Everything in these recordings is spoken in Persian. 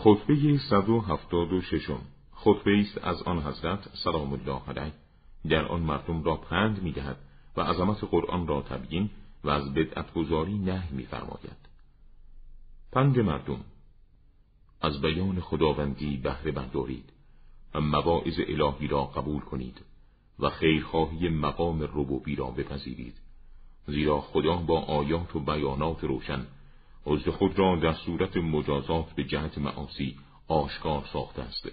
خطبه 176 خطبه است از آن حضرت سلام الله علیه. در آن مردم را پند می‌دهد و عظمت قرآن را تبیین و از بدعت گذاری نهی میفرماید. پند مردم. از بیان خداوندی بهره بردارید. و مواعظ الهی را قبول کنید و خیرخواهی مقام ربوبی را بپذیرید. زیرا خدا با آیات و بیانات روشن عزد خود را در صورت مجازات به جهت معاصی آشکار ساخته است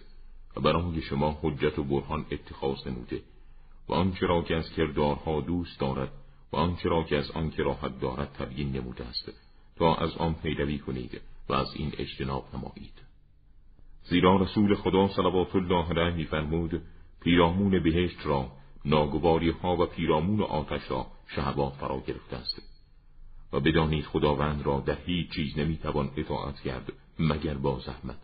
و برای شما حجت و برهان اتخاذ نموده و آنچه را که از کردارها دوست دارد و آنچه را که از آن کراهت دارد تبیین نموده است تا از آن پیروی کنید و از این اجتناب نمایید. زیرا رسول خدا صلوات الله علیه میفرمود پیرامون بهشت را ناگواری ها و پیرامون آتش را شهوات فرا گرفته است. و بدانید خداوند را در هیچ چیز نمی‌توان اطاعت کرد مگر با زحمت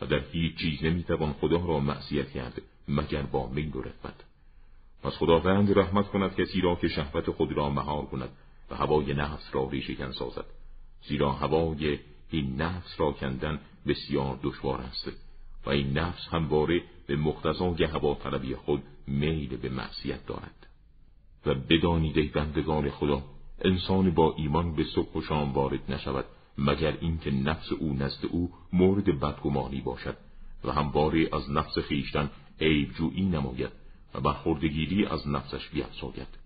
و در هیچ چیز نمی‌توان خدا را معصیت کرد مگر با میل و رفت پس خداوند رحمت کند کسی را که شهوت خود را مهار کند و هوای نفس را ریشکن سازد. زیرا هوای این نفس را کندن بسیار دشوار است و این نفس همواره به مقتضای هوا طلبی خود میل به معصیت دارد. و بدانید ای بندگان خدا انسان با ایمان به صبح و شام وارد نشود مگر اینکه نفس او نزد او مورد بدگمانی باشد و همواره از نفس خیشتن عیب جویی نماید و برخوردگیری از نفسش بیافزاید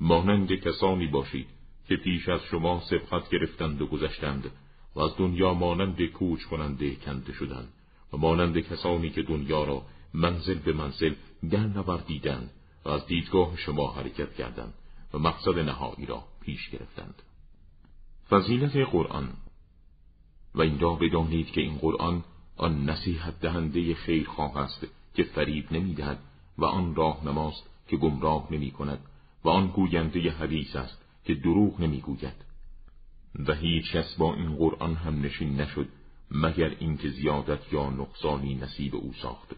مانند کسانی باشید که پیش از شما سبقت گرفتند و گذشتند و از دنیا مانند کوچ کننده کنده شدند و مانند کسانی که دنیا را منزل به منزل در نوردیدند و از دیدگاه شما حرکت کردند. و مقصد نهایی را پیش گرفتند. فضیلت قرآن. و این را بدانید که این قرآن آن نصیحت دهنده خیرخواه است که فریب نمی‌دهد و آن راه نماست که گمراه نمی کند و آن گوینده حدیث است که دروغ نمی‌گوید و هیچ کس با این قرآن هم نشین نشد مگر اینکه زیادت یا نقصانی نصیب او ساخت.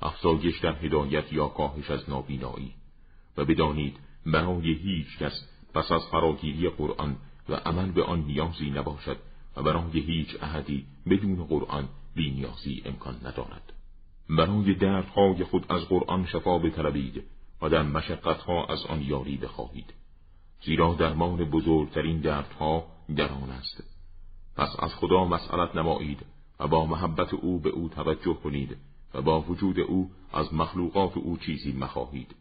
افزایش در هدایت یا کاهش از نابینایی. و بدانید برای هیچ کس پس از فراگیری قرآن و عمل به آن نیازی نباشد و برای هیچ احدی بدون قرآن نیازی امکان ندارد. برای دردهای خود از قرآن شفا بطلبید و در مشقتها از آن یاری بخواهید. زیرا درمان بزرگترین دردها در آن است. پس از خدا مسئلت نمایید و با محبت او به او توجه کنید و با وجود او از مخلوقات او چیزی مخواهید.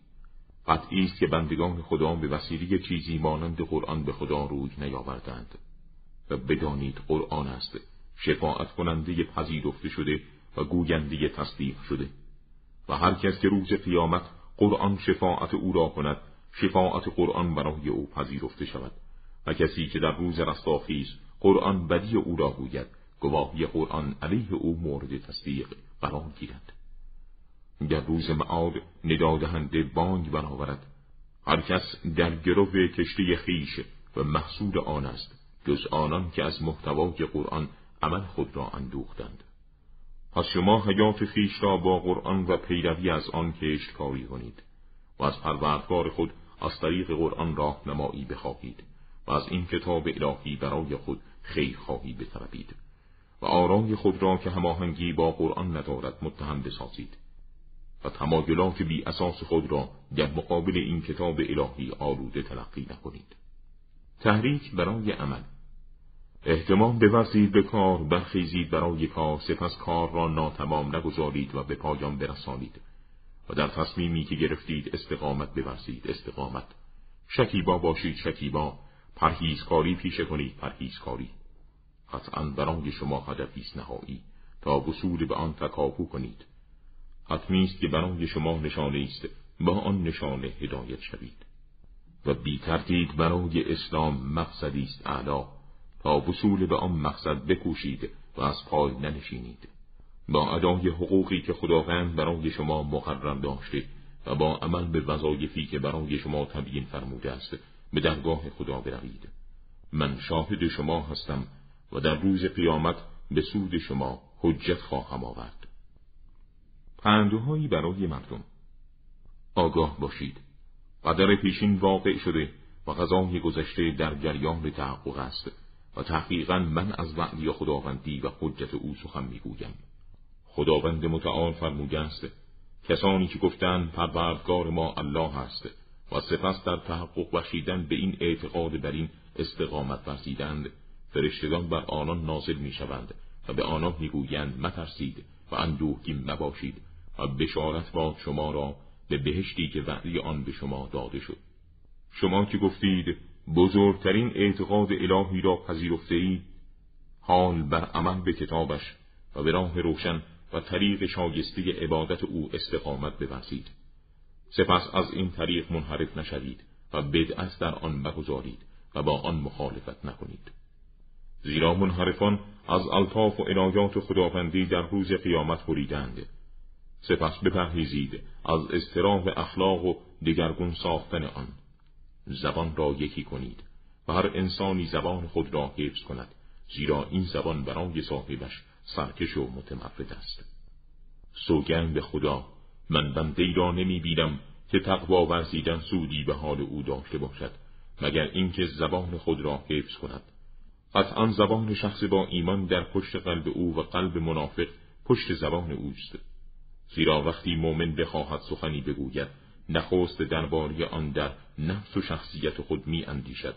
قطعی است که بندگان خدا به وسیله چیزی مانند قرآن به خدا روی نیاوردند و بدانید قرآن است شفاعت کننده پذیرفته شده و گوینده تصدیق شده و هر کس که روز قیامت قرآن شفاعت او را کند شفاعت قرآن برای او پذیرفته شود و کسی که در روز رستاخیز قرآن بدی او را گوید گواهی قرآن علیه او مورد تصدیق قرار گیرد. در روز معاد ندادهنده بانگ برآورد هر کس در گرو کشتی خیش و محصول آن است جز آنان که از محتوای قرآن عمل خود را اندوختند. پس شما حیات خیش را با قرآن و پیروی از آن کشت کاری کنید و از پروردگار خود از طریق قرآن راه نمایی بخواهید و از این کتاب الهی برای خود خیر خواهی بطلبید و آرای خود را که هماهنگی با قرآن ندارد متهم بسازید و تمایلات بی اساس خود را در مقابل این کتاب الهی آلوده تلقی نکنید. تحریک برای عمل. احتمام بورزید به کار برخیزید برای کار سپس کار را ناتمام نگذارید و به پایان برسانید. و در تصمیمی که گرفتید استقامت بورزید استقامت. شکیبا باشید شکیبا. پرهیزکاری پیشه کنید پرهیزکاری. قطعا برای شما هدفی نهایی. تا وصول به آن تکاپو کنید. حتمی است که برای شما نشانه است با آن نشانه هدایت شوید. و بی تردید برای اسلام مقصدی است اعلا تا وصول به آن مقصد بکوشید و از پای ننشینید. با ادای حقوقی که خداوند برای شما مقرر داشته و با عمل به وظایفی که برای شما تبیین فرموده است به درگاه خدا بروید. من شاهد شما هستم و در روز قیامت به سود شما حجت خواهم آورد. پندوهایی برای مردم. آگاه باشید. قدر پیشین واقع شده و غذای گذشته در جریان تحقق است و تحقیقا من از وعدی خداوندی و حجت او سخن می‌گویم. خداوند متعال فرموده است کسانی که گفتند پروردگار ما الله است و سپس در تحقق بخشیدن به این اعتقاد بر این استقامت ورزیدند فرشتگان بر آنان نازل می‌شوند و به آنان می‌گویند مترسید و اندوهگین مباشید. و بشارت باد شما را به بهشتی که وعده آن به شما داده شد. شما که گفتید بزرگترین اعتقاد الهی را پذیرفته اید حال بر عمل به کتابش و به راه روشن و طریق شایسته عبادت او استقامت بورزید. سپس از این طریق منحرف نشوید و بدعت در آن مگذارید و با آن مخالفت نکنید. زیرا منحرفان از الطاف و عنایات خداوندی در روز قیامت بریدند. سپس بپرهیزید از استراح اخلاق و دگرگون ساختن آن. زبان را یکی کنید و هر انسانی زبان خود را حفظ کند زیرا این زبان برای صاحبش سرکش و متمرد است. سوگند به خدا من بنده را نمی بینم که تقوا ورزیدن سودی به حال او داشته باشد مگر اینکه زبان خود را حفظ کند. قطعا زبان شخص با ایمان در پشت قلب او و قلب منافق پشت زبان اوست. زیرا وقتی مؤمن بخواهد سخنی بگوید نخست درباره آن در نفس و شخصیت خود می اندیشد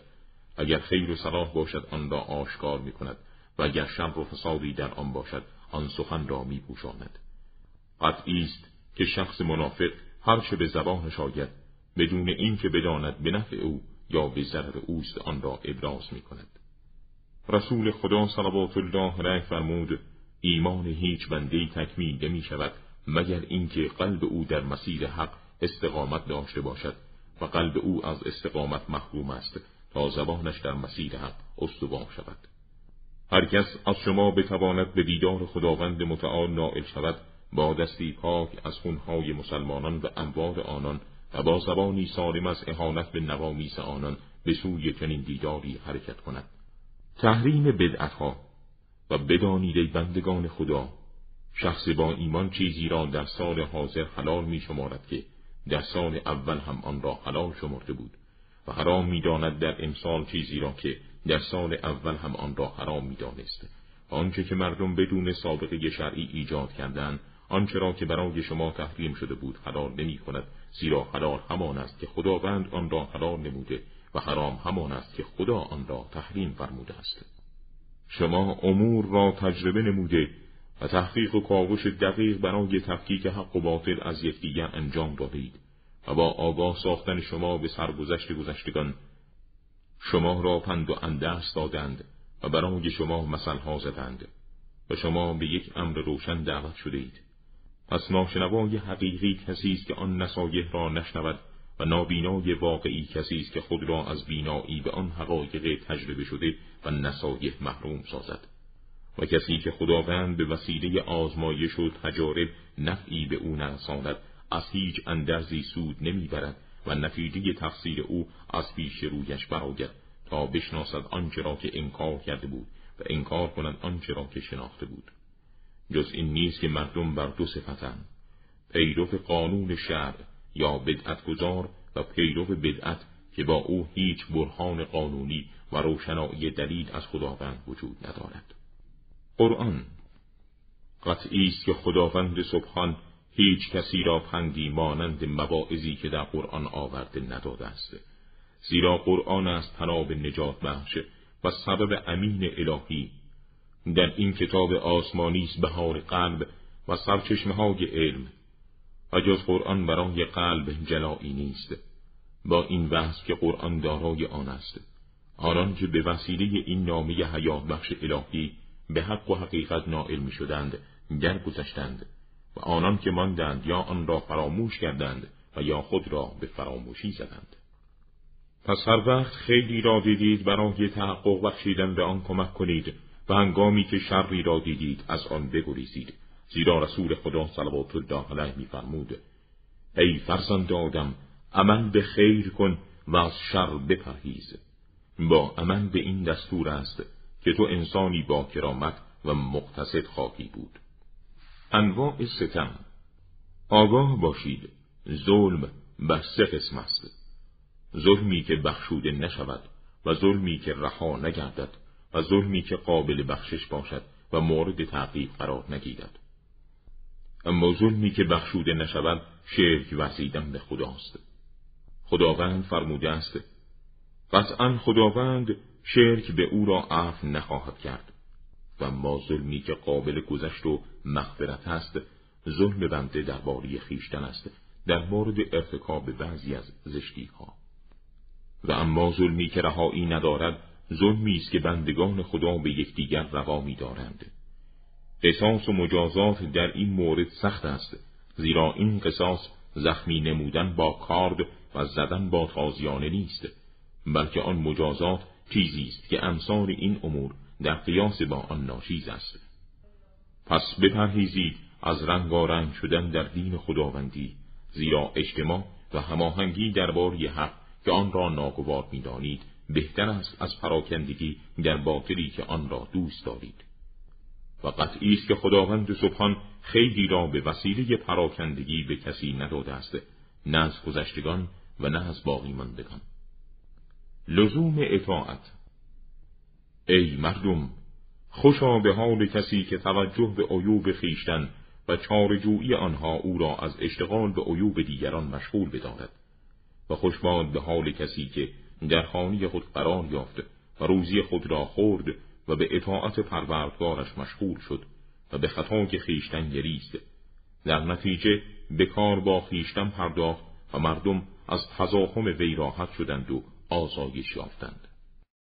اگر خیر و صلاح باشد آن را آشکار می کند و اگر شر و فسادی در آن باشد آن سخن را می پوشاند قطعی است که شخص منافق هرچه به زبانش آید بدون اینکه بداند به نفع او یا به ضرر اوست آن را ابراز می کند رسول خدا صلوات الله علیه فرمود ایمان هیچ بنده تکمیل نمی شود مگر اینکه قلب او در مسیر حق استقامت داشته باشد و قلب او از استقامت محروم است تا زبانش در مسیر حق استوار شود. هر کس از شما بتواند به دیدار خداوند متعال نائل شود با دستی پاک از خونهای مسلمانان و اموال آنان و با زبانی سالم از اهانت به نوامیس آنان به سوی چنین دیداری حرکت کند. تحریم بدعتها و بدانید بندگان خدا شخص با ایمان چیزی را در سال حاضر حلال می شمارد که در سال اول هم آن را حلال شمرده بود و حرام می‌داند در امسال چیزی را که در سال اول هم آن را حرام می‌دانست. آنچه که مردم بدون سابقه شرعی ایجاد کردند آنچه را که برای شما تحریم شده بود حلال نمی کند زیرا حلال همان است که خداوند آن را حلال نموده و حرام همان است که خدا آن را تحریم فرموده است. شما امور را تجربه نموده و تحقیق و کاوش دقیق برای تفکیک حق و باطل از یکدیگر انجام دادید و با آگاه ساختن شما به سرگذشت گذشتگان شما را پند و اندرس دادند و برای شما مثلها زدند و شما به یک امر روشن دعوت شده اید پس ناشنوای حقیقی کسی است که آن نصایح را نشنود و نابینای واقعی کسی است که خود را از بینایی به آن حقایق تجربه شده و نصایح محروم سازد. و کسی که خداوند به وسیله آزمایش و تجارب نفعی به او نرساند از هیچ اندرزی سود نمی‌برد و نتیجه تفسیر او از پیش رویش برآید تا بشناسد آنچه را که انکار کرده بود و انکار کنند آنچه را که شناخته بود. جز این نیست که مردم بر دو صفتند پیرو قانون شرع یا بدعت گذار و پیرو بدعت که با او هیچ برهان قانونی و روشنایی دلیل از خداوند وجود ندارد. قرآن. قطعی است که خداوند سبحان هیچ کسی را پندی مانند مواعظی که در قرآن آورده نداده است. زیرا قرآن است تناب نجات بخش و سبب امین الهی. در این کتاب آسمانی است بهار قلب و سرچشمه های علم. و جز قرآن برای قلب جلایی نیست. با این وصف که قرآن دارای آن است. آنان که به وسیله این نامه حیات بخش الهی به حق و حقیقت نائل می شدند گذشتند و آنان که ماندند یا آن را فراموش کردند و یا خود را به فراموشی زدند. پس هر وقت خیلی را دیدید برای تحقق بخشیدن به آن کمک کنید و هنگامی که شری را دیدید از آن بگریزید زیرا رسول خدا صلوات الله علیه میفرمود ای فرزند آدم عمل به خیر کن و از شر بپرهیز. با عمل به این دستور است که تو انسانی با کرامت و مقتصد خواهی بود. انواع ستم. آگاه باشید. ظلم بر سه قسم است. ظلمی که بخشوده نشود و ظلمی که رها نگردد و ظلمی که قابل بخشش باشد و مورد تعقیب قرار نگیرد. اما ظلمی که بخشوده نشود شرک ورزیدن به خداست. خداوند فرموده است قطعا خداوند شرک به او را عفو نخواهد کرد. و ما ظلمی که قابل گذشت و مغفرت است ظلم بنده درباره خیشتن است در مورد ارتکاب بعضی از زشتی ها و اما ظلمی که رهایی ندارد ظلمی است که بندگان خدا به یکدیگر روا می‌دارند. قصاص و مجازات در این مورد سخت است زیرا این قصاص زخمی نمودن با کارد و زدن با تازیانه نیست بلکه آن مجازات چیزی است که امثال این امور در قیاس با آن ناشیز است. پس بپرهیزید از رنگارنگ شدن در دین خداوندی زیرا اجتماع و هماهنگی درباره حق که آن را ناگوار می‌دانید بهتر است از پراکندگی در باطلی که آن را دوست دارید. و قطعی است که خداوند سبحان خیلی را به وسیله پراکندگی به کسی نداده است نه از گذشتگان و نه از باقی ماندگان لزوم اطاعت. ای مردم خوشا به حال کسی که توجه به عیوب خیشتن و چارجویی آنها او را از اشتغال به عیوب دیگران مشغول بدارد و خوشباد به حال کسی که در خانه خود قرار یافت و روزی خود را خورد و به اطاعت پروردگارش مشغول شد و به خطای خیشتن گریست. در نتیجه به کار با خیشتن پرداخت و مردم از تزاهم وی راحت شدند و آسایش یافتند.